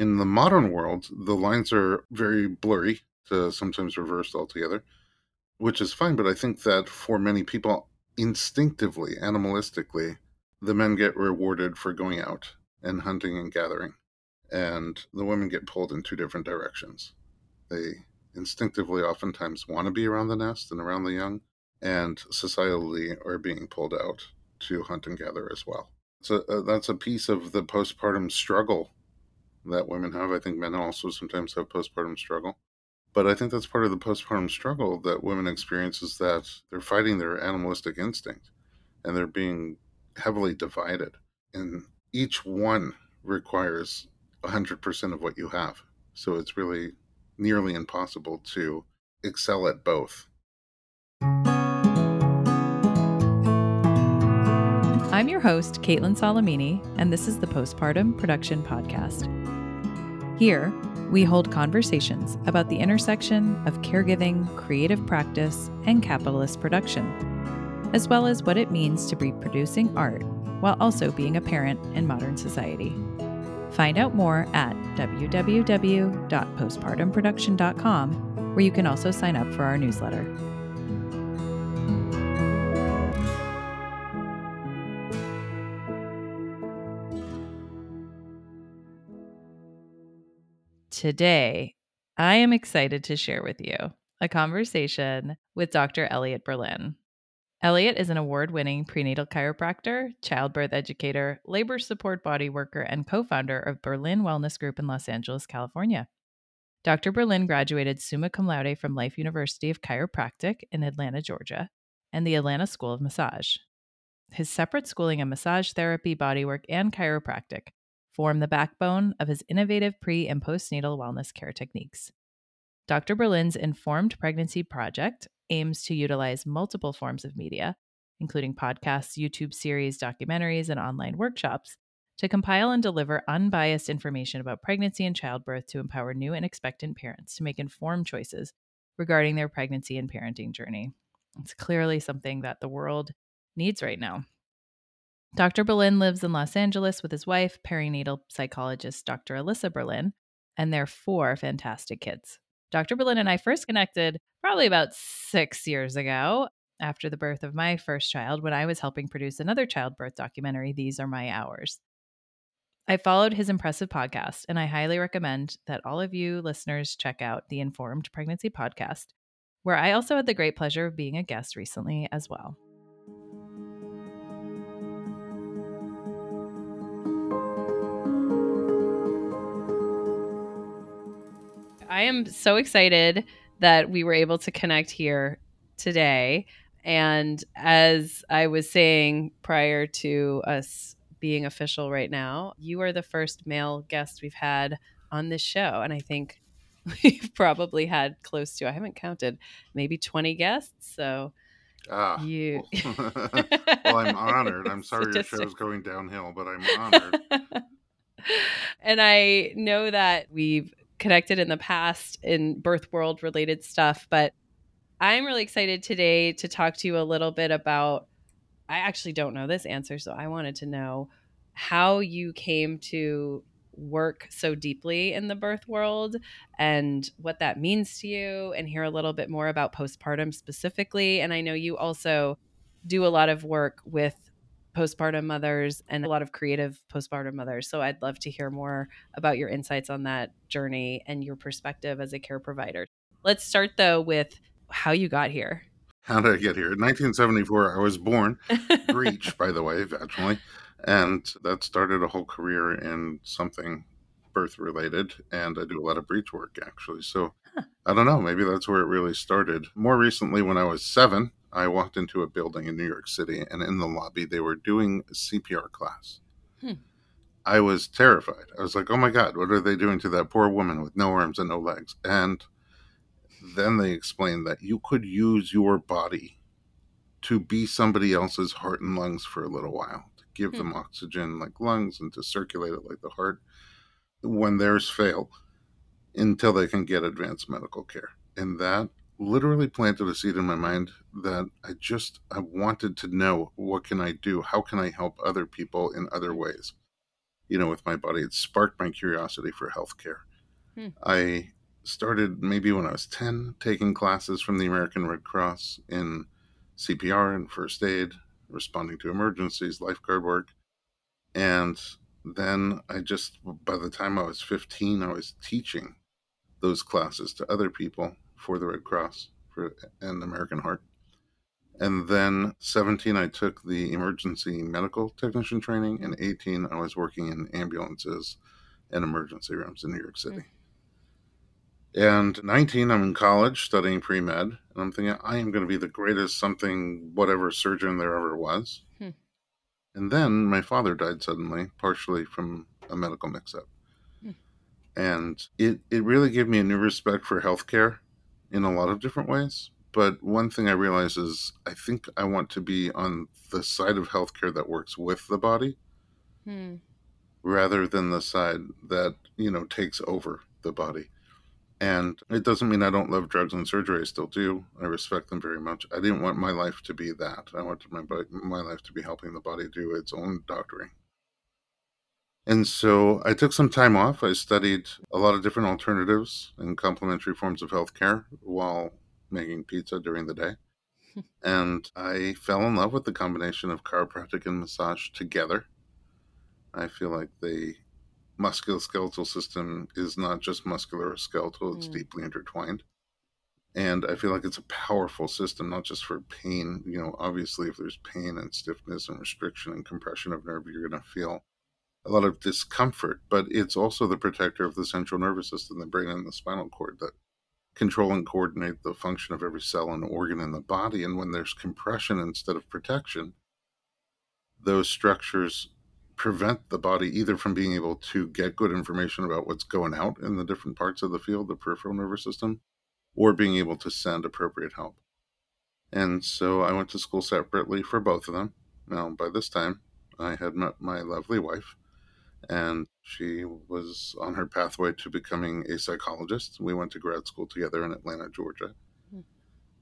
In the modern world, the lines are very blurry, to sometimes reversed altogether, which is fine. But I think that for many people, instinctively, animalistically, the men get rewarded for going out and hunting and gathering, and the women get pulled in two different directions. They instinctively oftentimes want to be around the nest and around the young, and societally are being pulled out to hunt and gather as well. So uh, that's a piece of the postpartum struggle that women have. I think men also sometimes have postpartum struggle. But I think that's part of the postpartum struggle that women experience is that they're fighting their animalistic instinct and they're being heavily divided. And each one requires 100% of what you have. So it's really nearly impossible to excel at both. I'm your host, Kaitlin Salamini, and this is the Postpartum Production Podcast. Here, we hold conversations about the intersection of caregiving, creative practice, and capitalist production, as well as what it means to be producing art while also being a parent in modern society. Find out more at www.postpartumproduction.com, where you can also sign up for our newsletter. Today, I am excited to share with you a conversation with Dr. Elliot Berlin. Elliot is an award winning prenatal chiropractor, childbirth educator, labor support body worker, and co founder of Berlin Wellness Group in Los Angeles, California. Dr. Berlin graduated summa cum laude from Life University of Chiropractic in Atlanta, Georgia, and the Atlanta School of Massage. His separate schooling in massage therapy, bodywork, and chiropractic form the backbone of his innovative pre and postnatal wellness care techniques. Dr. Berlin's Informed Pregnancy Project aims to utilize multiple forms of media, including podcasts, YouTube series, documentaries, and online workshops, to compile and deliver unbiased information about pregnancy and childbirth to empower new and expectant parents to make informed choices regarding their pregnancy and parenting journey. It's clearly something that the world needs right now. Dr. Berlin lives in Los Angeles with his wife, perinatal psychologist Dr. Alyssa Berlin, and their four fantastic kids. Dr. Berlin and I first connected probably about six years ago after the birth of my first child when I was helping produce another childbirth documentary, These Are My Hours. I followed his impressive podcast, and I highly recommend that all of you listeners check out the Informed Pregnancy Podcast, where I also had the great pleasure of being a guest recently as well. I am so excited that we were able to connect here today. And as I was saying prior to us being official right now, you are the first male guest we've had on this show. And I think we've probably had close to, I haven't counted, maybe 20 guests. So Ah, you. well, I'm honored. I'm sorry your show's going downhill, but I'm honored. and I know that we've connected in the past in birth world related stuff, but I'm really excited today to talk to you a little bit about. I actually don't know this answer, so I wanted to know how you came to work so deeply in the birth world and what that means to you, and hear a little bit more about postpartum specifically. And I know you also do a lot of work with postpartum mothers and a lot of creative postpartum mothers. So I'd love to hear more about your insights on that journey and your perspective as a care provider. Let's start though with how you got here. How did I get here? In 1974, I was born, breech, by the way, vaginally, and that started a whole career in something birth related. And I do a lot of breech work actually. So huh. I don't know, maybe that's where it really started. More recently, when I was seven, I walked into a building in New York City, and in the lobby, they were doing a CPR class. Hmm. I was terrified. I was like, oh my God, what are they doing to that poor woman with no arms and no legs? And then they explained that you could use your body to be somebody else's heart and lungs for a little while, to give hmm. them oxygen like lungs and to circulate it like the heart when theirs fail until they can get advanced medical care. And that literally planted a seed in my mind that I just I wanted to know what can I do? How can I help other people in other ways? you know, with my body. It sparked my curiosity for healthcare. Hmm. I started maybe when I was 10 taking classes from the American Red Cross in CPR and first aid, responding to emergencies, lifeguard work. And then I just, by the time I was 15, I was teaching those classes to other people for the Red Cross for, and American Heart. And then 17, I took the emergency medical technician training. And 18, I was working in ambulances and emergency rooms in New York City. And 19, I'm in college studying pre med. And I'm thinking, I am going to be the greatest something, whatever surgeon there ever was. Hmm. And then my father died suddenly, partially from a medical mix up. Hmm. And it, it really gave me a new respect for healthcare in a lot of different ways but one thing I realize is I think I want to be on the side of healthcare that works with the body hmm. rather than the side that, you know, takes over the body. And it doesn't mean I don't love drugs and surgery. I still do. I respect them very much. I didn't want my life to be that. I wanted my my life to be helping the body do its own doctoring. And so I took some time off. I studied a lot of different alternatives and complementary forms of healthcare while making pizza during the day. and I fell in love with the combination of chiropractic and massage together. I feel like the musculoskeletal system is not just muscular or skeletal, it's mm. deeply intertwined. And I feel like it's a powerful system, not just for pain. You know, obviously, if there's pain and stiffness and restriction and compression of nerve, you're going to feel a lot of discomfort, but it's also the protector of the central nervous system, the brain, and the spinal cord that control and coordinate the function of every cell and organ in the body. And when there's compression instead of protection, those structures prevent the body either from being able to get good information about what's going out in the different parts of the field, the peripheral nervous system, or being able to send appropriate help. And so I went to school separately for both of them. Now, by this time, I had met my lovely wife, and she was on her pathway to becoming a psychologist. We went to grad school together in Atlanta, Georgia. Hmm.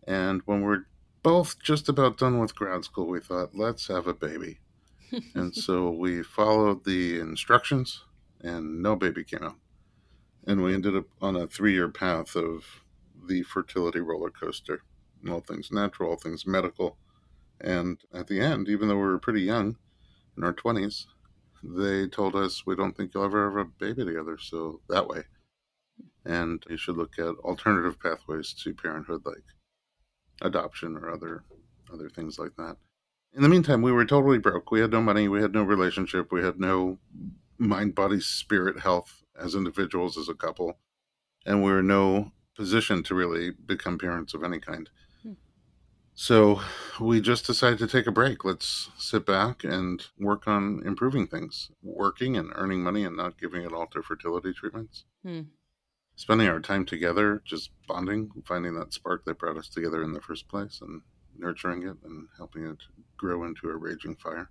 And when we're both just about done with grad school, we thought, let's have a baby. and so we followed the instructions, and no baby came out. And we ended up on a three year path of the fertility roller coaster all things natural, all things medical. And at the end, even though we were pretty young in our 20s, they told us we don't think you'll ever have a baby together. So that way, and you should look at alternative pathways to parenthood, like adoption or other other things like that. In the meantime, we were totally broke. We had no money. We had no relationship. We had no mind, body, spirit health as individuals, as a couple, and we were no position to really become parents of any kind. So we just decided to take a break. Let's sit back and work on improving things, working and earning money and not giving it all to fertility treatments. Hmm. Spending our time together, just bonding, finding that spark that brought us together in the first place and nurturing it and helping it grow into a raging fire.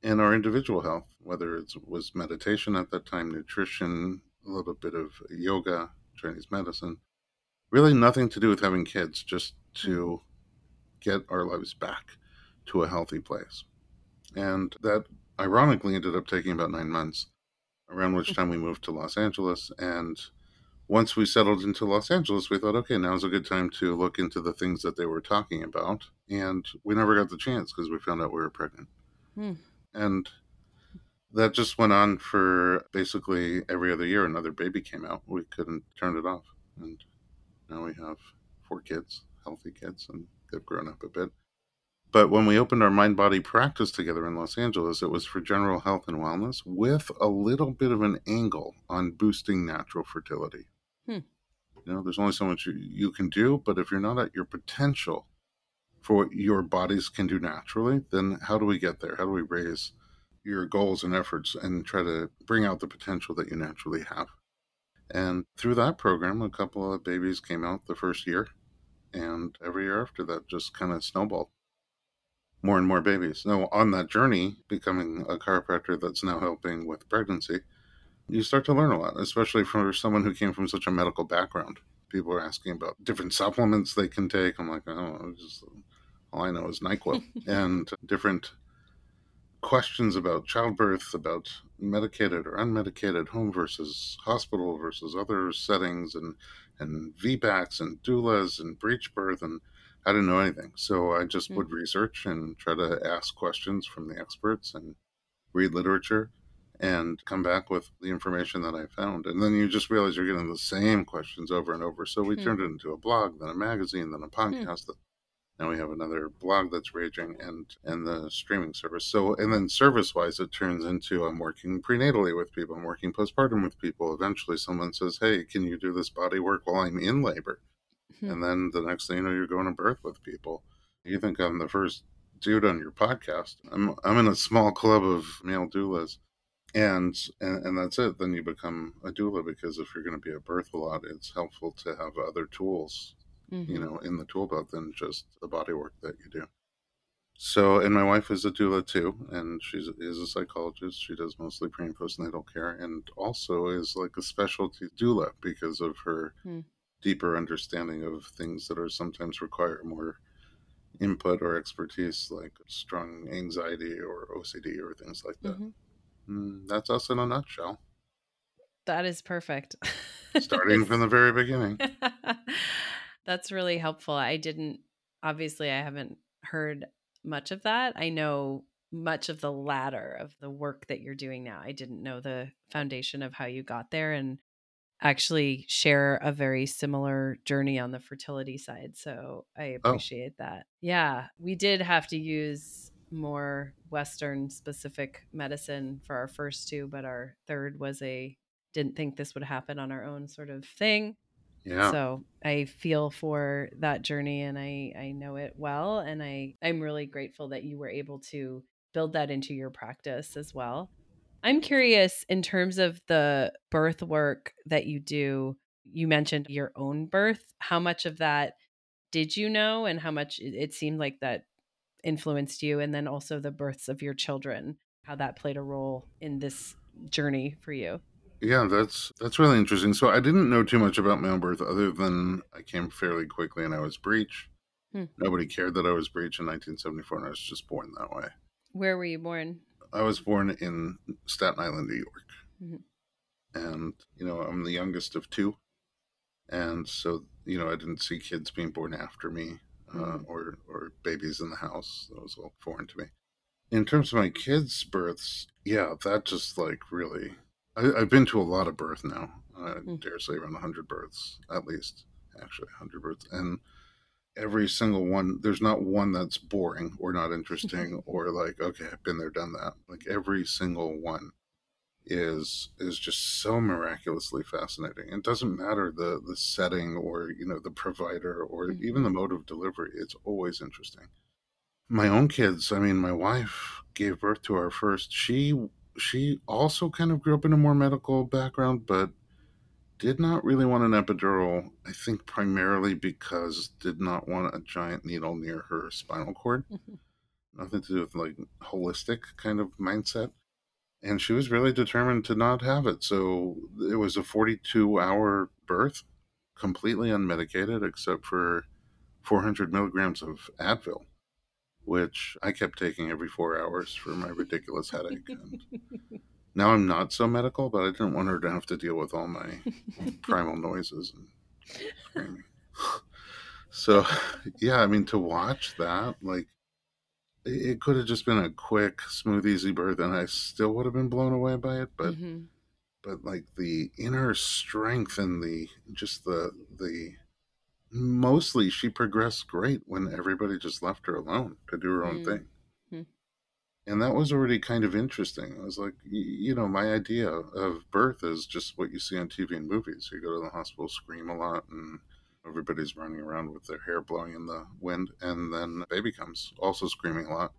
And our individual health, whether it was meditation at that time, nutrition, a little bit of yoga, Chinese medicine, really nothing to do with having kids, just to hmm get our lives back to a healthy place. And that ironically ended up taking about nine months, around which time we moved to Los Angeles. And once we settled into Los Angeles, we thought, okay, now's a good time to look into the things that they were talking about. And we never got the chance because we found out we were pregnant. Hmm. And that just went on for basically every other year. Another baby came out. We couldn't turn it off. And now we have four kids, healthy kids, and they've grown up a bit. But when we opened our mind body practice together in Los Angeles, it was for general health and wellness with a little bit of an angle on boosting natural fertility. Hmm. You know, there's only so much you, you can do, but if you're not at your potential for what your bodies can do naturally, then how do we get there? How do we raise your goals and efforts and try to bring out the potential that you naturally have? And through that program, a couple of babies came out the first year and every year after that just kind of snowballed. More and more babies. Now on that journey becoming a chiropractor that's now helping with pregnancy you start to learn a lot especially for someone who came from such a medical background. People are asking about different supplements they can take. I'm like oh just, all i know is nyquil. And different questions about childbirth about medicated or unmedicated, home versus hospital versus other settings, and and VBACs and doulas and breech birth, and I didn't know anything. So I just Hmm. would research and try to ask questions from the experts and read literature and come back with the information that I found. And then you just realize you're getting the same questions over and over. So we Hmm. turned it into a blog, then a magazine, then a podcast. Now we have another blog that's raging and and the streaming service. So and then service wise it turns into I'm working prenatally with people, I'm working postpartum with people. Eventually someone says, Hey, can you do this body work while I'm in labor? Hmm. And then the next thing you know, you're going to birth with people. You think I'm the first dude on your podcast. I'm I'm in a small club of male doulas. And, and and that's it. Then you become a doula because if you're going to be at birth a lot, it's helpful to have other tools Mhm. you know, in the tool belt than just the body work that you do. So, and my wife is a doula too, and she's is a psychologist. She does mostly pre and postnatal care, and also is like a specialty doula because of her Hmm. deeper understanding of things that are sometimes require more input or expertise, like strong anxiety or OCD or things like that. Mhm. Mm, that's us in a nutshell, That is perfect. starting from the very beginning. That's really helpful. I didn't, obviously, I haven't heard much of that. I know much of the latter of the work that you're doing now. I didn't know the foundation of how you got there and actually share a very similar journey on the fertility side. So I Oh. appreciate that. Yeah, we did have to use more Western specific medicine for our first two, but our third was a didn't think this would happen on our own sort of thing. Yeah. So I feel for that journey and I I know it well and I I'm really grateful that you were able to build that into your practice as well. I'm curious in terms of the birth work that you do. You mentioned your own birth. How much of that did you know and how much it it seemed like that influenced you and then also the births of your children, how that played a role in this journey for you? Yeah, that's that's really interesting. So I didn't know too much about my own birth other than I came fairly quickly and I was breech. Hmm. Nobody cared that I was breech in 1974 and I was just born that way. Where were you born? I was born in Staten Island, New York. Mhm. And, you know, I'm the youngest of two. And so, you know, I didn't see kids being born after me uh, Mhm. or, or babies in the house. That was all foreign to me. In terms of my kids' births, yeah, that just like really. I, I've been to a lot of birth now. I Hmm. dare say around 100 births, at least, actually, 100 births. And every single one, there's not one that's boring or not interesting or like, okay, I've been there, done that. Like every single one is is just so miraculously fascinating. It doesn't matter the the setting or you know the provider or Mhm. even the mode of delivery. It's always interesting. My own kids, I mean, my wife gave birth to our first. She she also kind of grew up in a more medical background, but did not really want an epidural. I think primarily because did not want a giant needle near her spinal cord. Mm-hmm. Nothing to do with like holistic kind of mindset and she was really determined to not have it. So it was a 42 hour birth, completely unmedicated, except for 400 milligrams of Advil, which I kept taking every four hours for my ridiculous headache. And now I'm not so medical, but I didn't want her to have to deal with all my primal noises and screaming. So, yeah, I mean, to watch that, like, it could have just been a quick, smooth, easy birth, and I still would have been blown away by it. But Mhm. but like the inner strength and the just the the mostly she progressed great when everybody just left her alone to do her own Mm. thing. Hmm. And that was already kind of interesting. I was like, you know, my idea of birth is just what you see on TV and movies. You go to the hospital, scream a lot, and everybody's running around with their hair blowing in the wind, and then the baby comes, also screaming a lot.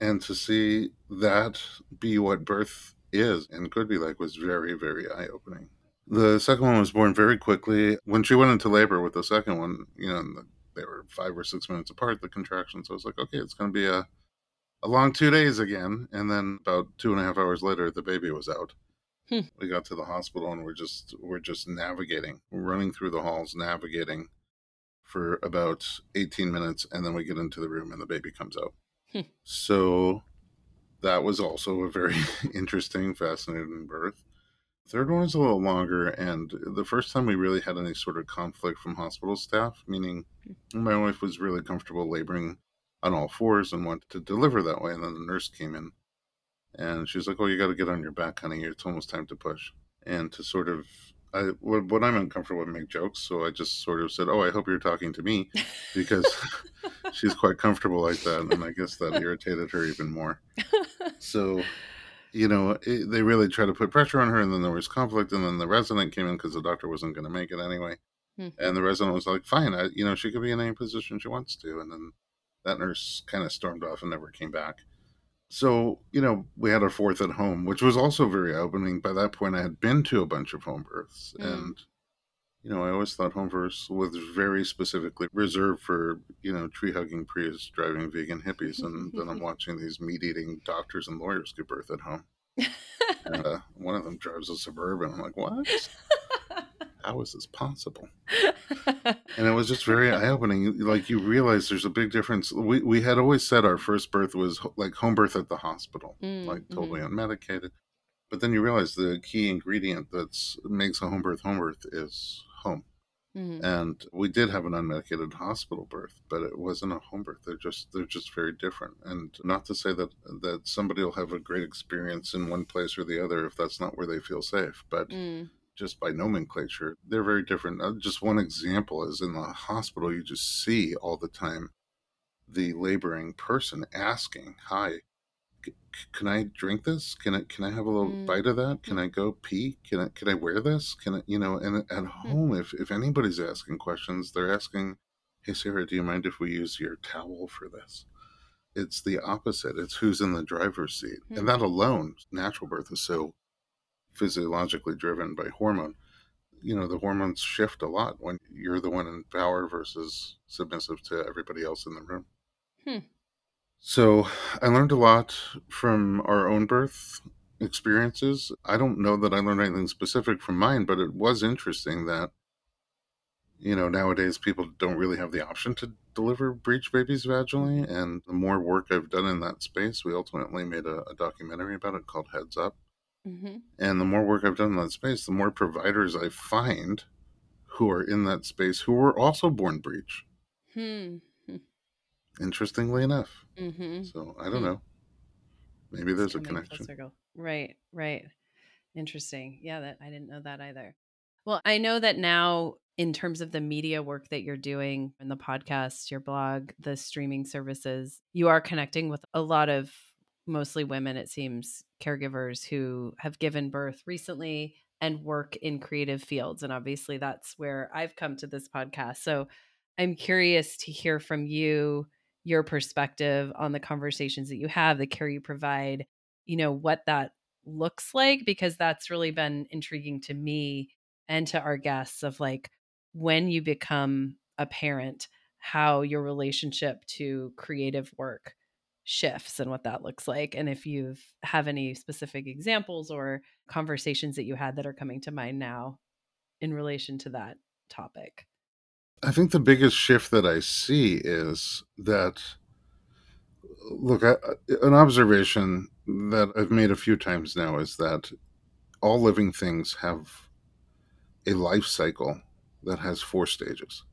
And to see that be what birth is and could be like was very, very eye opening. The second one was born very quickly. When she went into labor with the second one, you know, and the, they were five or six minutes apart, the contractions. So I was like, okay, it's going to be a, a long two days again. And then about two and a half hours later, the baby was out. Hmm. We got to the hospital and we're just we're just navigating, we're running through the halls, navigating for about 18 minutes, and then we get into the room and the baby comes out. Hmm. So that was also a very interesting, fascinating birth. Third one was a little longer, and the first time we really had any sort of conflict from hospital staff, meaning my wife was really comfortable laboring on all fours and wanted to deliver that way. And then the nurse came in and she was like, Oh, you got to get on your back, honey. It's almost time to push. And to sort of, I, when I'm uncomfortable, I make jokes. So I just sort of said, Oh, I hope you're talking to me because she's quite comfortable like that. And I guess that irritated her even more. So you know, it, they really tried to put pressure on her, and then there was conflict, and then the resident came in because the doctor wasn't going to make it anyway, mm-hmm. and the resident was like, "Fine, I, you know, she could be in any position she wants to," and then that nurse kind of stormed off and never came back. So, you know, we had our fourth at home, which was also very opening. By that point, I had been to a bunch of home births, mm. and you know, I always thought home births was very specifically reserved for, you know, tree hugging, Prius driving vegan hippies. And then I'm watching these meat eating doctors and lawyers give birth at home. and uh, one of them drives a Suburban. I'm like, what? How is this possible? and it was just very eye opening. Like, you realize there's a big difference. We, we had always said our first birth was like home birth at the hospital, mm, like totally mm-hmm. unmedicated. But then you realize the key ingredient that makes a home birth home birth is home. Mm-hmm. And we did have an unmedicated hospital birth, but it wasn't a home birth. They're just they're just very different. And not to say that that somebody will have a great experience in one place or the other if that's not where they feel safe, but mm. just by nomenclature, they're very different. Uh, just one example is in the hospital, you just see all the time the laboring person asking, "Hi, can I drink this? Can I can I have a little mm. bite of that? Can I go pee? Can I can I wear this? Can I you know? And at mm. home, if if anybody's asking questions, they're asking, "Hey Sarah, do you mind if we use your towel for this?" It's the opposite. It's who's in the driver's seat, mm. and that alone, natural birth is so physiologically driven by hormone. You know, the hormones shift a lot when you're the one in power versus submissive to everybody else in the room. So I learned a lot from our own birth experiences. I don't know that I learned anything specific from mine, but it was interesting that, you know, nowadays people don't really have the option to deliver breech babies vaginally. And the more work I've done in that space, we ultimately made a, a documentary about it called Heads Up. Mm-hmm. And the more work I've done in that space, the more providers I find who are in that space who were also born breech. Hmm interestingly enough. Mm-hmm. So I don't mm-hmm. know. Maybe there's a connection. Right, right. Interesting. Yeah, that I didn't know that either. Well, I know that now in terms of the media work that you're doing in the podcast, your blog, the streaming services, you are connecting with a lot of mostly women it seems caregivers who have given birth recently and work in creative fields and obviously that's where I've come to this podcast. So I'm curious to hear from you your perspective on the conversations that you have, the care you provide, you know, what that looks like, because that's really been intriguing to me and to our guests of like when you become a parent, how your relationship to creative work shifts and what that looks like and if you have any specific examples or conversations that you had that are coming to mind now in relation to that topic I think the biggest shift that I see is that, look, I, an observation that I've made a few times now is that all living things have a life cycle that has four stages.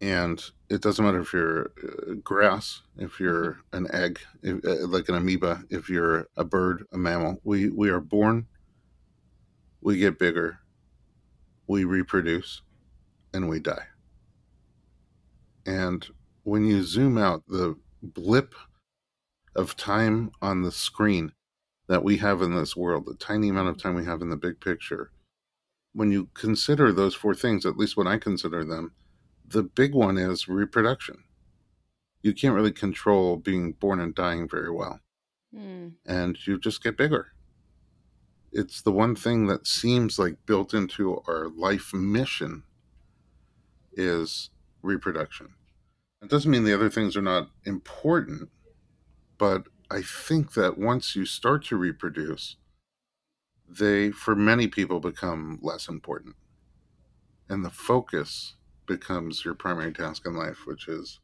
And it doesn't matter if you're uh, grass, if you're mm-hmm. an egg, if, uh, like an amoeba, if you're a bird, a mammal. We, we are born, we get bigger, we reproduce, and we die. And when you zoom out, the blip of time on the screen that we have in this world, the tiny amount of time we have in the big picture, when you consider those four things, at least when I consider them, the big one is reproduction. You can't really control being born and dying very well. Mm. And you just get bigger. It's the one thing that seems like built into our life mission is reproduction. It doesn't mean the other things are not important, but I think that once you start to reproduce, they, for many people, become less important. And the focus becomes your primary task in life, which is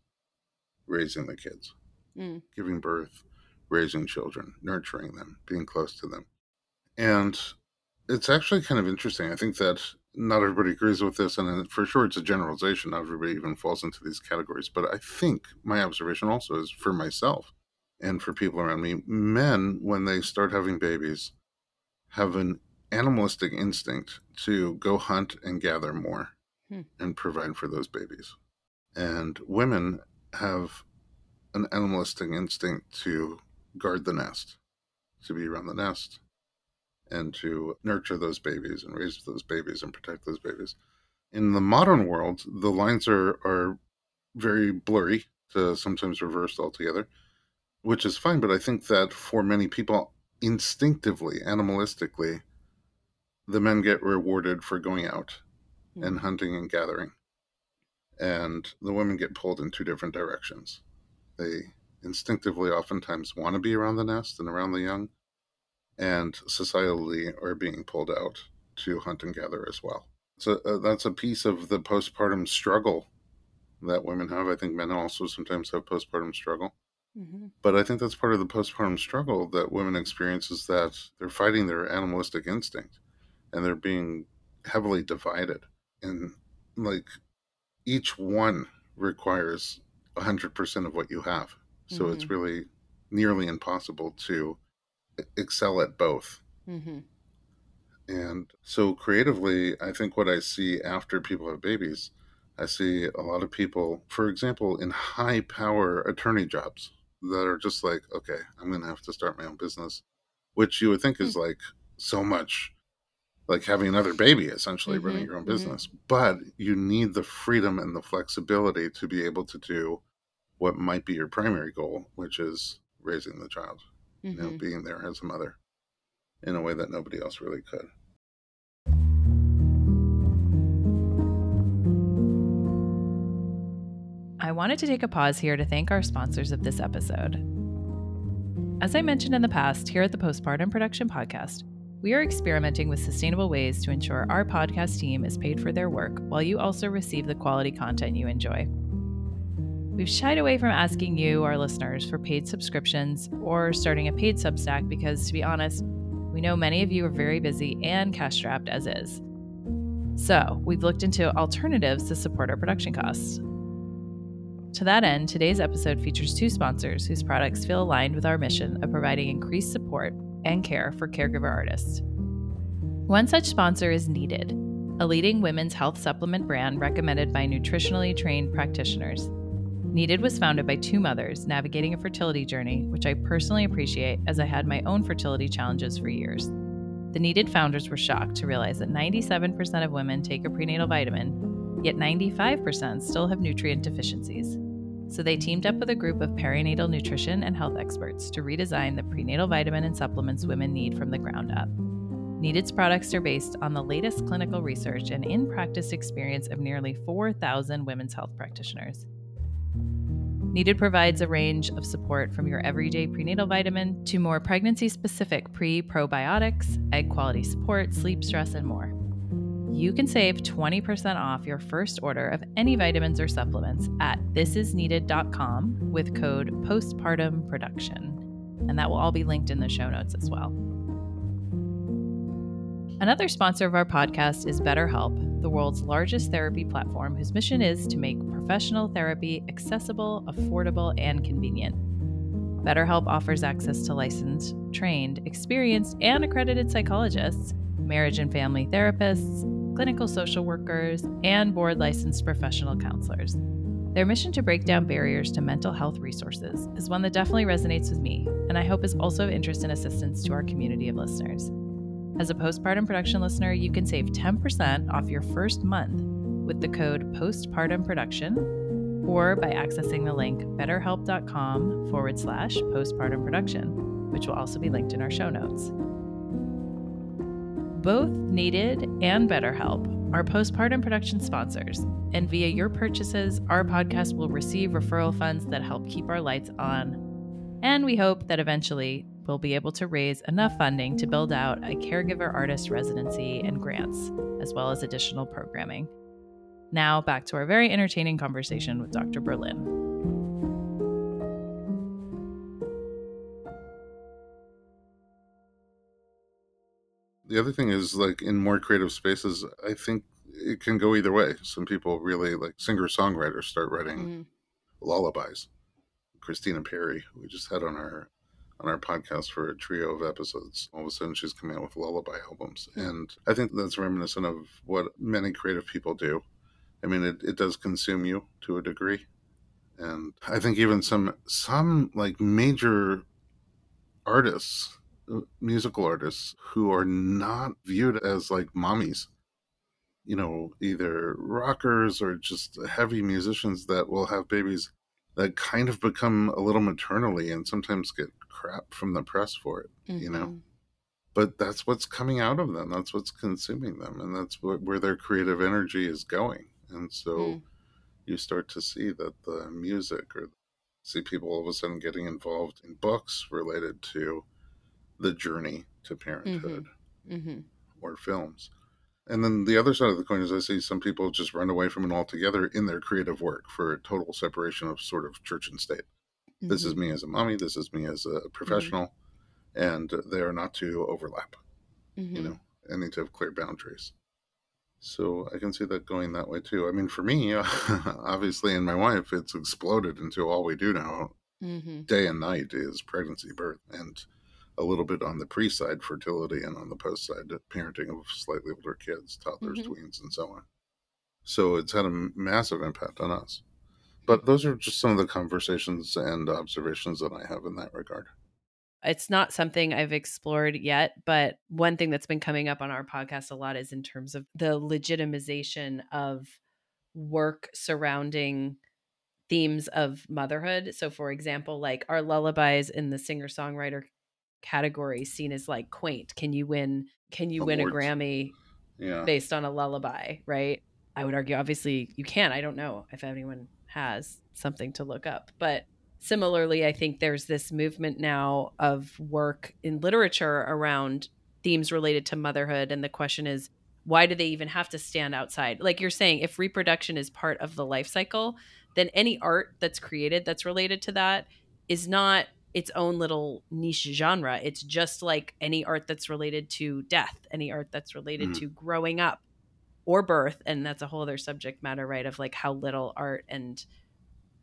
raising the kids, mm. giving birth, raising children, nurturing them, being close to them. And it's actually kind of interesting. I think that not everybody agrees with this, and for sure it's a generalization. Not everybody even falls into these categories. But I think my observation also is for myself and for people around me men, when they start having babies, have an animalistic instinct to go hunt and gather more hmm. and provide for those babies. And women have an animalistic instinct to guard the nest, to be around the nest, and to nurture those babies and raise those babies and protect those babies. In the modern world, the lines are, are very blurry to sometimes reversed altogether, which is fine. But I think that for many people, instinctively, animalistically, the men get rewarded for going out mm. and hunting and gathering. And the women get pulled in two different directions. They instinctively oftentimes want to be around the nest and around the young, and societally are being pulled out to hunt and gather as well. So uh, that's a piece of the postpartum struggle that women have. I think men also sometimes have postpartum struggle. Mm-hmm. But I think that's part of the postpartum struggle that women experience is that they're fighting their animalistic instinct and they're being heavily divided. And like each one requires 100% of what you have. So mm-hmm. it's really nearly impossible to excel at both. Mm-hmm. And so creatively, I think what I see after people have babies, I see a lot of people, for example, in high power attorney jobs that are just like, okay, I'm going to have to start my own business, which you would think is mm-hmm. like so much like having another baby, essentially mm-hmm. running your own mm-hmm. business. Mm-hmm. But you need the freedom and the flexibility to be able to do what might be your primary goal, which is raising the child mm-hmm. you know, mm-hmm. being there as a mother in a way that nobody else really could. I wanted to take a pause here to thank our sponsors of this episode. As I mentioned in the past, here at the Postpartum Production Podcast, we are experimenting with sustainable ways to ensure our podcast team is paid for their work while you also receive the quality content you enjoy. We've shied away from asking you, our listeners, for paid subscriptions or starting a paid Substack because, to be honest, we know many of you are very busy and cash strapped as is. So, we've looked into alternatives to support our production costs. To that end, today's episode features two sponsors whose products feel aligned with our mission of providing increased support and care for caregiver artists. One such sponsor is Needed, a leading women's health supplement brand recommended by nutritionally trained practitioners. Needed was founded by two mothers navigating a fertility journey, which I personally appreciate as I had my own fertility challenges for years. The Needed founders were shocked to realize that 97% of women take a prenatal vitamin, yet 95% still have nutrient deficiencies. So they teamed up with a group of perinatal nutrition and health experts to redesign the prenatal vitamin and supplements women need from the ground up. Needed's products are based on the latest clinical research and in practice experience of nearly 4,000 women's health practitioners. Needed provides a range of support from your everyday prenatal vitamin to more pregnancy specific pre probiotics, egg quality support, sleep stress, and more. You can save 20% off your first order of any vitamins or supplements at thisisneeded.com with code postpartum production. And that will all be linked in the show notes as well. Another sponsor of our podcast is BetterHelp, the world's largest therapy platform whose mission is to make professional therapy accessible, affordable, and convenient. BetterHelp offers access to licensed, trained, experienced, and accredited psychologists, marriage and family therapists, clinical social workers, and board licensed professional counselors. Their mission to break down barriers to mental health resources is one that definitely resonates with me, and I hope is also of interest and assistance to our community of listeners. As a postpartum production listener, you can save 10% off your first month with the code postpartum production or by accessing the link betterhelp.com forward slash postpartum production, which will also be linked in our show notes. Both Needed and BetterHelp are postpartum production sponsors, and via your purchases, our podcast will receive referral funds that help keep our lights on. And we hope that eventually will be able to raise enough funding to build out a caregiver artist residency and grants, as well as additional programming. Now, back to our very entertaining conversation with Dr. Berlin. The other thing is, like, in more creative spaces, I think it can go either way. Some people really, like, singer songwriters start writing mm. lullabies. Christina Perri, we just had on our on our podcast for a trio of episodes. All of a sudden, she's coming out with lullaby albums, Hmm. and I think that's reminiscent of what many creative people do. I mean, it, it does consume you to a degree, and I think even some some like major artists, uh, musical artists, who are not viewed as like mommies. You know, either rockers or just heavy musicians that will have babies that kind of become a little maternally and sometimes get crap from the press for it you know Mhm. but that's what's coming out of them that's what's consuming them and that's what, where their creative energy is going and so Mm. you start to see that the music or see people all of a sudden getting involved in books related to the journey to parenthood Mhm. or films and then the other side of the coin is I see some people just run away from it altogether in their creative work for a total separation of sort of church and state. This is Mhm. me as a mommy, this is me as a professional, and they are not to overlap, you Mhm. know, and need to have clear boundaries. So I can see that going that way too. I mean, for me, obviously, and my wife, it's exploded into all we do now, Mhm. day and night, is pregnancy, birth, and a little bit on the pre side, fertility, and on the post side, parenting of slightly older kids, toddlers, tweens, and so on. So it's had a massive impact on us. But those are just some of the conversations and observations that I have in that regard. It's not something I've explored yet, but one thing that's been coming up on our podcast a lot is in terms of the legitimization of work surrounding themes of motherhood. So, for example, like our lullabies in the singer songwriter category seen as like quaint. Can you win? Can you win a Grammy Yeah. based on a lullaby, right? I would argue, obviously, you can. I don't know if anyone has something to look up. But similarly, I think there's this movement now of work in literature around themes related to motherhood. And the question is, why do they even have to stand outside? Like you're saying, if reproduction is part of the life cycle, then any art that's created that's related to that is not its own little niche genre. It's just like any art that's related to death, any art that's related Mhm. to growing up or birth. And that's a whole other subject matter, right? Of like how little art and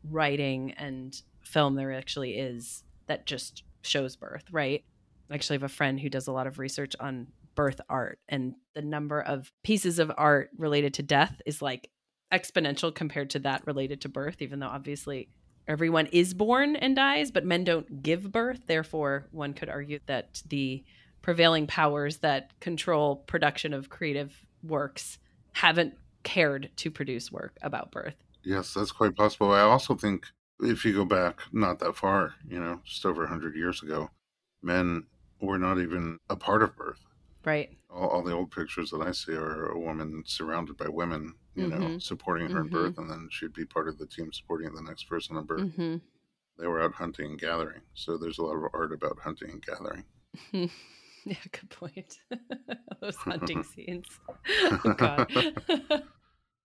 writing and film there actually is that just shows birth, right? I actually have a friend who does a lot of research on birth art, and the number of pieces of art related to death is like exponential compared to that related to birth, even though obviously everyone is born and dies, but men don't give birth. Therefore, one could argue that the prevailing powers that control production of creative works haven't cared to produce work about birth. Yes, that's quite possible. I also think if you go back not that far, you know, just over 100 years ago, men were not even a part of birth. Right. All, all the old pictures that I see are a woman surrounded by women, you know, Mhm. supporting her in Mhm. birth, and then she'd be part of the team supporting the next person in birth. hmm They were out hunting and gathering. So there's a lot of art about hunting and gathering. yeah, good point. Those hunting scenes. Oh god.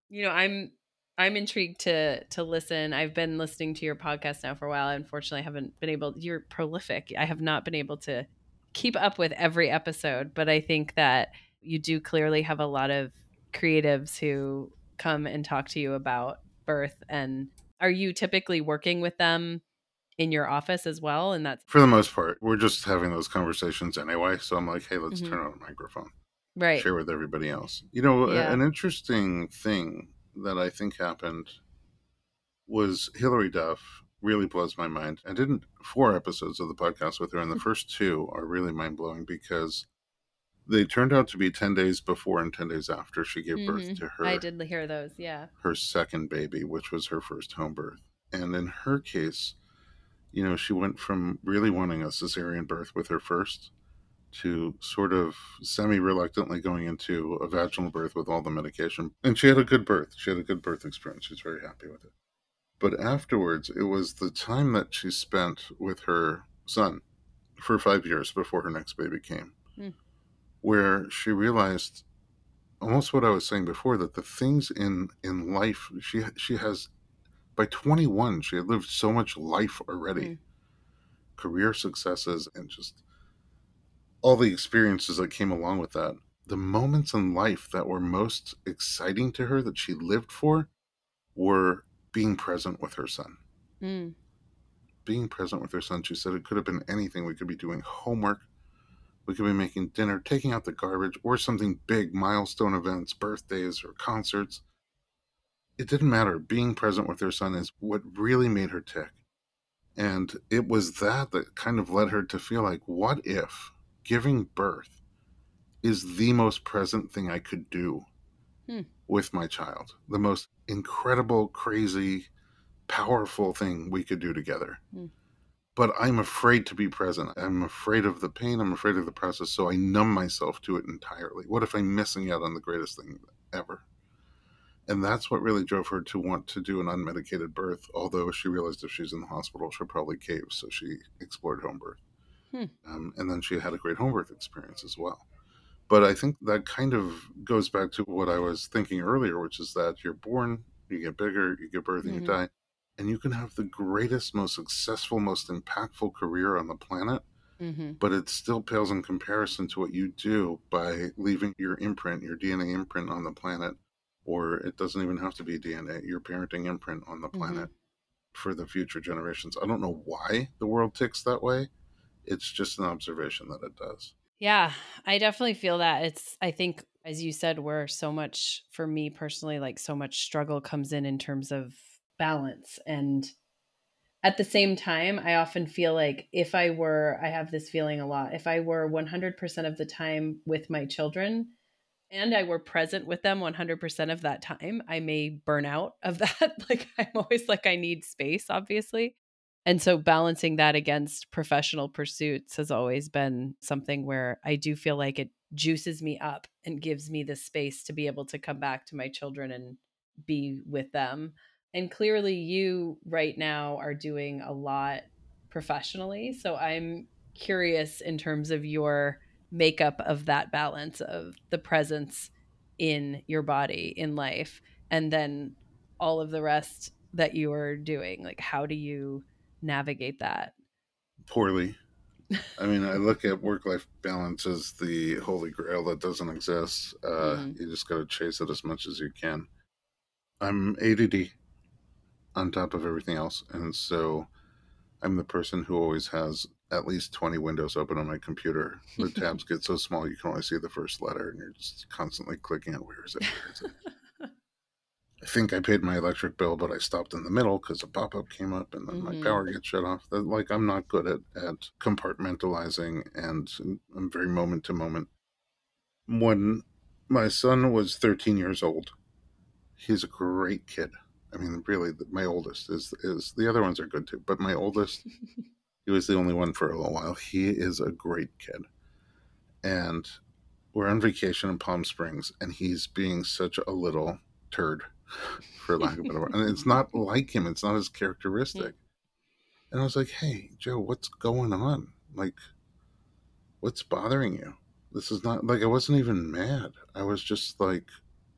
you know, I'm I'm intrigued to to listen. I've been listening to your podcast now for a while. Unfortunately, I haven't been able you're prolific. I have not been able to keep up with every episode, but I think that you do clearly have a lot of creatives who come and talk to you about birth and are you typically working with them in your office as well and that's For the most part, we're just having those conversations anyway. So I'm like, hey, let's Mhm. turn on a microphone. right share with everybody else. You know, Yeah. an interesting thing that I think happened was Hilary Duff really blows my mind. I didn't four episodes of the podcast with her, and the first two are really mind blowing because they turned out to be 10 days before and 10 days after she gave birth Mhm. to her I did hear those, yeah. her second baby, which was her first home birth. And in her case, you know, she went from really wanting a cesarean birth with her first to sort of semi reluctantly going into a vaginal birth with all the medication. And she had a good birth. She had a good birth experience. She's very happy with it. But afterwards, it was the time that she spent with her son for five years before her next baby came, Hmm. where she realized almost what I was saying before that the things in in life she she has by 21 she had lived so much life already Mm. career successes and just all the experiences that came along with that, the moments in life that were most exciting to her that she lived for were being present with her son. Mm. Being present with her son. She said it could have been anything. We could be doing homework. We could be making dinner, taking out the garbage, or something big, milestone events, birthdays, or concerts. It didn't matter. Being present with her son is what really made her tick. And it was that that kind of led her to feel like, what if giving birth is the most present thing I could do Hmm. with my child? The most incredible, crazy, powerful thing we could do together. Hmm. But I'm afraid to be present. I'm afraid of the pain. I'm afraid of the process. So I numb myself to it entirely. What if I'm missing out on the greatest thing ever? And that's what really drove her to want to do an unmedicated birth, although she realized if she's in the hospital, she'll probably cave. So she explored home birth. Hmm. Um, and then she had a great home birth experience as well. But I think that kind of goes back to what I was thinking earlier, which is that you're born, you get bigger, you give birth, and Mhm. you die. And you can have the greatest, most successful, most impactful career on the planet, hmm but it still pales in comparison to what you do by leaving your imprint, your DNA imprint on the planet, or it doesn't even have to be DNA, your parenting imprint on the Mhm. planet for the future generations. I don't know why the world ticks that way. It's just an observation that it does. Yeah, I definitely feel that. It's, I think, as you said, where so much, for me personally, like so much struggle comes in in terms of balance. And at the same time, I often feel like if I were, I have this feeling a lot, if I were 100% of the time with my children, and I were present with them 100% of that time, I may burn out of that. like, I'm always like, I need space, obviously. And so, balancing that against professional pursuits has always been something where I do feel like it juices me up and gives me the space to be able to come back to my children and be with them. And clearly, you right now are doing a lot professionally. So, I'm curious in terms of your makeup of that balance of the presence in your body in life and then all of the rest that you are doing like how do you navigate that Poorly. I mean, I look at work life balance as the holy grail that doesn't exist. Uh, Mhm. You just got to chase it as much as you can. I'm ADD on top of everything else. And so I'm the person who always has at least 20 windows open on my computer. The tabs get so small you can only see the first letter and you're just constantly clicking on where is it? Where is it? I think I paid my electric bill, but I stopped in the middle because a pop up came up and then Mhm. my power gets shut off. Like, I'm not good at, at compartmentalizing and I'm very moment to moment. When my son was 13 years old, he's a great kid. I mean, really, my oldest is is the other ones are good too, but my oldest, he was the only one for a little while. He is a great kid, and we're on vacation in Palm Springs, and he's being such a little turd, for lack of a better word. And it's not like him; it's not his characteristic. And I was like, "Hey, Joe, what's going on? Like, what's bothering you? This is not like I wasn't even mad. I was just like,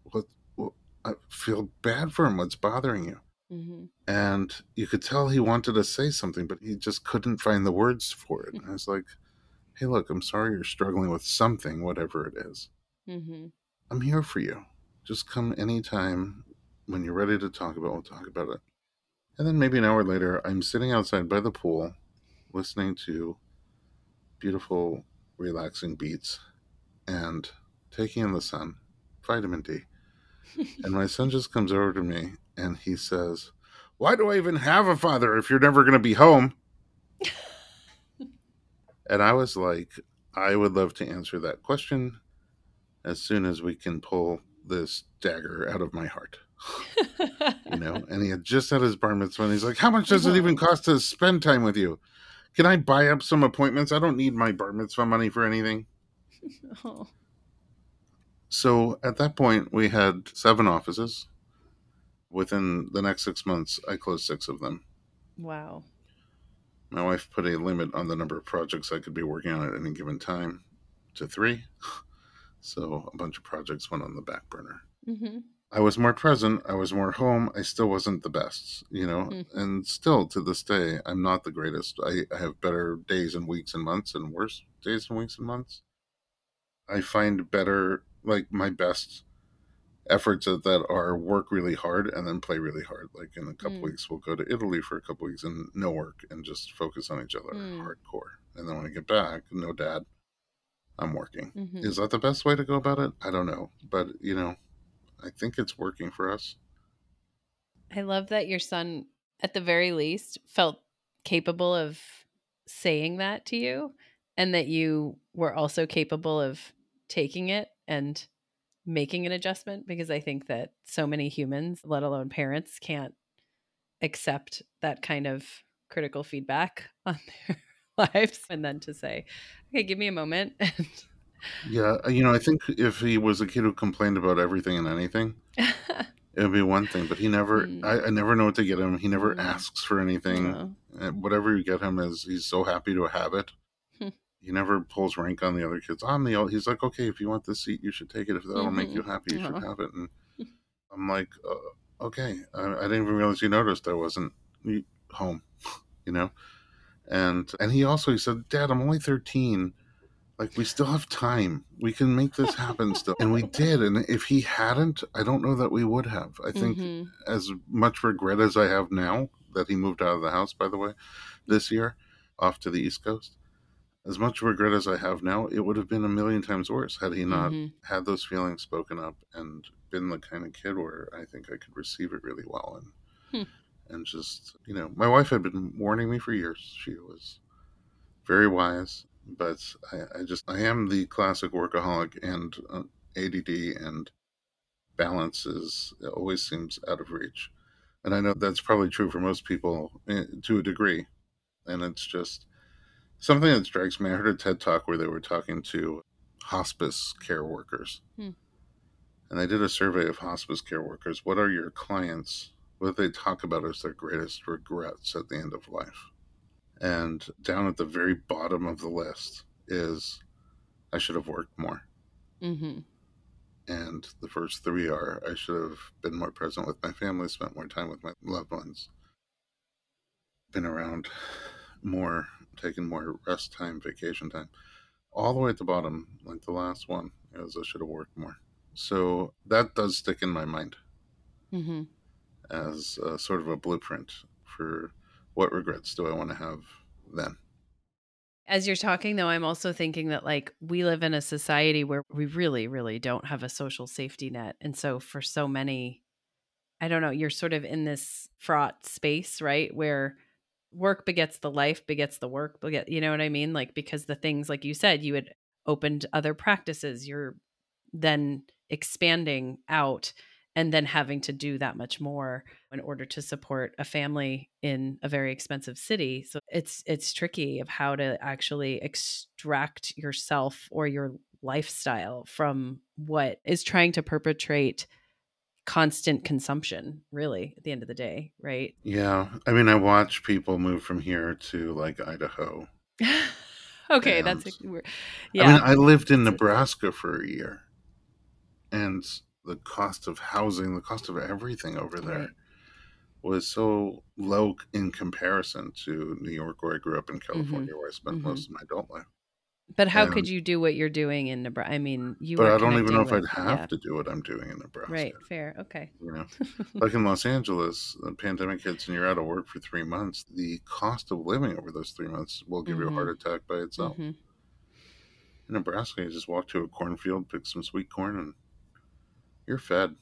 what? what I feel bad for him. What's bothering you?" Mm-hmm. and you could tell he wanted to say something, but he just couldn't find the words for it. And I was like, "Hey, look, I'm sorry you're struggling with something, whatever it is. Mm-hmm. I'm here for you. Just come anytime when you're ready to talk about. We'll talk about it." And then maybe an hour later, I'm sitting outside by the pool, listening to beautiful, relaxing beats, and taking in the sun, vitamin D. And my son just comes over to me and he says, Why do I even have a father if you're never going to be home? and I was like, I would love to answer that question as soon as we can pull this dagger out of my heart. You know, and he had just had his bar mitzvah and he's like, How much does it even cost to spend time with you? Can I buy up some appointments? I don't need my bar mitzvah money for anything. oh. So at that point, we had seven offices. Within the next six months, I closed six of them. Wow. My wife put a limit on the number of projects I could be working on at any given time to three. So a bunch of projects went on the back burner. Mm-hmm. I was more present. I was more home. I still wasn't the best, you know, Hmm. and still to this day, I'm not the greatest. I, I have better days and weeks and months and worse days and weeks and months. I find better, like my best efforts at that are work really hard and then play really hard. Like in a couple Mm. weeks, we'll go to Italy for a couple weeks and no work and just focus on each other Mm. hardcore. And then when I get back, no dad, I'm working. Mhm. Is that the best way to go about it? I don't know. But, you know, I think it's working for us. I love that your son, at the very least, felt capable of saying that to you and that you were also capable of taking it and making an adjustment because I think that so many humans, let alone parents, can't accept that kind of critical feedback on their lives and then to say, okay, give me a moment. Yeah, uh, you know, I think if he was a kid who complained about everything and anything, it would be one thing. But he never, Mm. I, I never know what to get him. He never Mm. asks for anything. No. Whatever you get him is he's so happy to have it. He never pulls rank on the other kids. I'm the old. He's like, okay, if you want this seat, you should take it. If that'll make you Mhm. happy, you should have it. And I'm like, uh, okay. I, I didn't even realize you noticed I wasn't home, you know. And and he also he said, Dad, I'm only 13. Like we still have time. We can make this happen still. And we did. And if he hadn't, I don't know that we would have. I think Mhm. as much regret as I have now that he moved out of the house, by the way, this year off to the East Coast, as much regret as I have now, it would have been a million times worse had he not Mhm. had those feelings spoken up and been the kind of kid where I think I could receive it really well and Hmm. and just you know, my wife had been warning me for years. She was very wise, but I, I just I am the classic workaholic and uh, ADD and balance is it always seems out of reach. And I know that's probably true for most people eh, to a degree. And it's just something that strikes me. I heard a TED talk where they were talking to hospice care workers. Hmm. And they did a survey of hospice care workers. What are your clients? What they talk about as their greatest regrets at the end of life? And down at the very bottom of the list is I should have worked more. Mhm. And the first three are I should have been more present with my family, spent more time with my loved ones, been around more, taken more rest time, vacation time. All the way at the bottom, like the last one, is I should have worked more. So that does stick in my mind Mhm. as a, sort of a blueprint for what regrets do I want to have then. As you're talking, though, I'm also thinking that like we live in a society where we really, really don't have a social safety net. And so for so many, I don't know, you're sort of in this fraught space, right? Where work begets the life, begets the work, beget, you know what I mean? Like, because the things, like you said, you had opened other practices, you're then expanding out and then having to do that much more in order to support a family in a very expensive city so it's it's tricky of how to actually extract yourself or your lifestyle from what is trying to perpetrate constant consumption really at the end of the day right Yeah. I mean, I watch people move from here to like Idaho. okay that's And- we're- I mean, I lived in Nebraska for a year, and the cost of housing, the cost of everything over there Right. was so low in comparison to New York, where I grew up in California, where I spent Mhm. most of my adult life. But how and- could you do what you're doing in nebraska i mean you but I don't even know if I'd have yeah, to do what I'm doing in Nebraska. right fair okay You know, like in Los Angeles, the pandemic hits and you're out of work for three months. The cost of living over those three months will give you a heart attack by itself. Mhm. In Nebraska, you just walk to a cornfield, pick some sweet corn, and you're fed.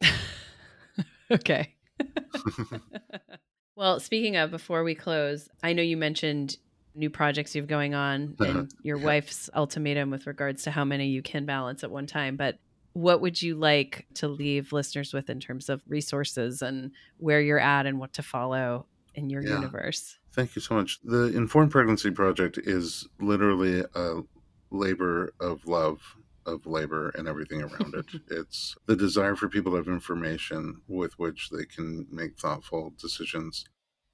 okay. well, speaking of, before we close, I know you mentioned new projects you've going on uh-huh. and your wife's ultimatum with regards to how many you can balance at one time. But what would you like to leave listeners with in terms of resources and where you're at and what to follow in your Yeah. universe? Thank you so much. The Informed Pregnancy Project is literally a labor of love of labor and everything around it. it's the desire for people to have information with which they can make thoughtful decisions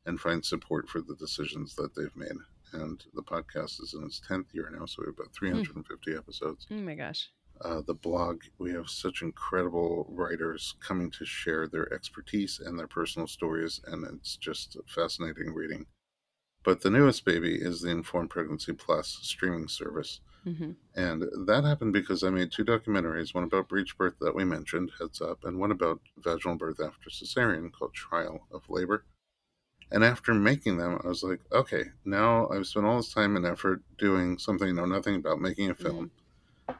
and find support for the decisions that they've made. And the podcast is in its 10th year now, so we have about 350 episodes. Oh my gosh. uh, the blog. We have such incredible writers coming to share their expertise and their personal stories, and it's just fascinating reading. But the newest baby is the Informed Pregnancy Plus streaming service. Mm-hmm. And that happened because I made two documentaries one about breech birth that we mentioned, heads up, and one about vaginal birth after cesarean called Trial of Labor. And after making them, I was like, okay, now I've spent all this time and effort doing something I know nothing about, making a film. Mm-hmm.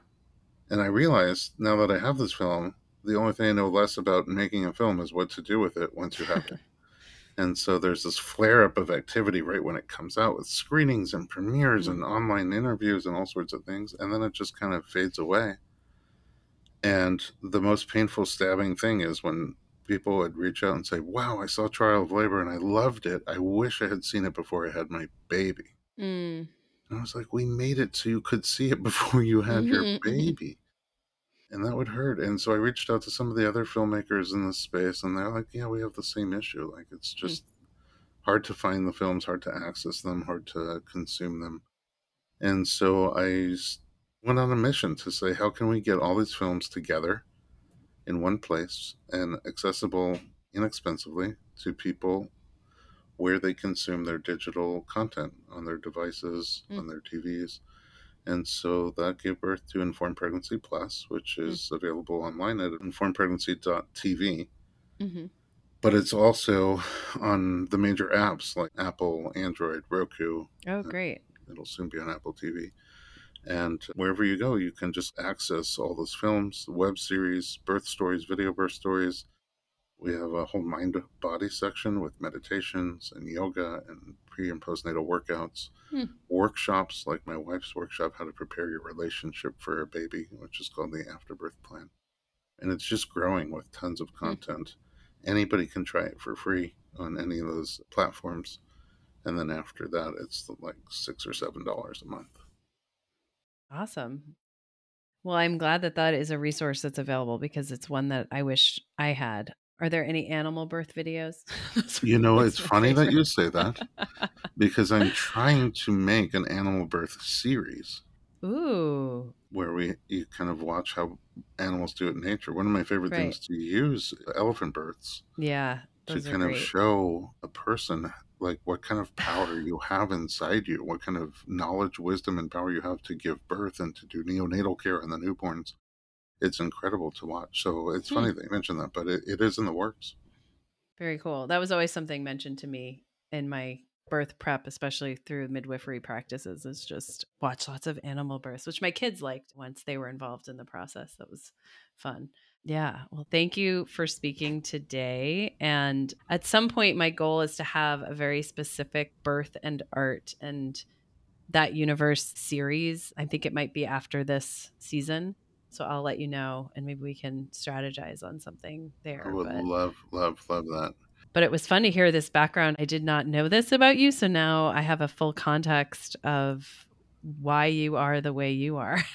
And I realized now that I have this film, the only thing I know less about making a film is what to do with it once you have it. and so there's this flare up of activity right when it comes out with screenings and premieres mm-hmm. and online interviews and all sorts of things. And then it just kind of fades away. And the most painful stabbing thing is when people would reach out and say, Wow, I saw Trial of Labor and I loved it. I wish I had seen it before I had my baby. Mm. And I was like, We made it so you could see it before you had your baby. And that would hurt. And so I reached out to some of the other filmmakers in this space, and they're like, Yeah, we have the same issue. Like, it's mm. just mm. hard to find the films, hard to access them, hard to consume them. And so I went on a mission to say, How can we get all these films together? In one place and accessible inexpensively to people where they consume their digital content on their devices, mm. on their TVs. And so that gave birth to Informed Pregnancy Plus, which mm. is mm. available online at informedpregnancy.tv. Mm-hmm. But it's also on the major apps like Apple, Android, Roku. Oh, great. It'll soon be on Apple TV. And wherever you go, you can just access all those films, web series, birth stories, video birth stories. We have a whole mind body section with meditations and yoga and pre and postnatal workouts, hmm. workshops like my wife's workshop, How to Prepare Your Relationship for a Baby, which is called the Afterbirth Plan. And it's just growing with tons of hmm. content. Hmm. Anybody can try it for free on any of those platforms. And then after that, it's like six or seven dollars a month. Awesome. Well, I'm glad that that is a resource that's available because it's one that I wish I had. Are there any animal birth videos? you know, it's funny favorite. that you say that because I'm trying to make an animal birth series. Ooh. Where we you kind of watch how animals do it in nature. One of my favorite right. things to use elephant births. Yeah. To kind of show a person like what kind of power you have inside you, what kind of knowledge, wisdom, and power you have to give birth and to do neonatal care on the newborns. It's incredible to watch. So it's hmm. funny that you mentioned that, but it, it is in the works. Very cool. That was always something mentioned to me in my birth prep, especially through midwifery practices, is just watch lots of animal births, which my kids liked once they were involved in the process. That was fun. Yeah. Well, thank you for speaking today. And at some point, my goal is to have a very specific birth and art and that universe series. I think it might be after this season. So I'll let you know and maybe we can strategize on something there. I would but, love, love, love that. But it was fun to hear this background. I did not know this about you. So now I have a full context of why you are the way you are.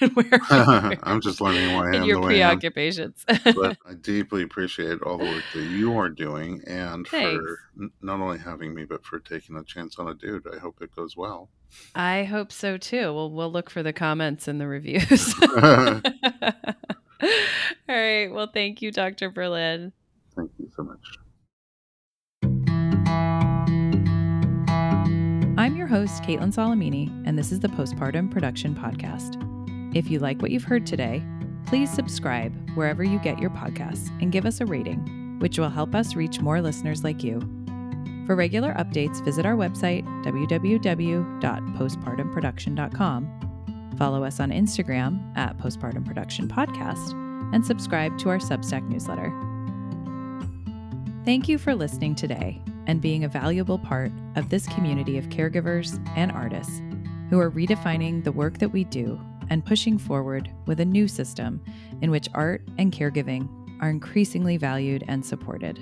I'm just learning why I am your preoccupations. but I deeply appreciate all the work that you are doing and Thanks. for not only having me, but for taking a chance on a dude. I hope it goes well. I hope so too. Well, we'll look for the comments and the reviews. all right. Well, thank you, Dr. Berlin. Thank you so much. Your host, Kaitlin Solimine, and this is the Postpartum Production Podcast. If you like what you've heard today, please subscribe wherever you get your podcasts and give us a rating, which will help us reach more listeners like you. For regular updates, visit our website, www.postpartumproduction.com. Follow us on Instagram at Postpartum Production Podcast and subscribe to our Substack newsletter. Thank you for listening today and being a valuable part of this community of caregivers and artists who are redefining the work that we do and pushing forward with a new system in which art and caregiving are increasingly valued and supported.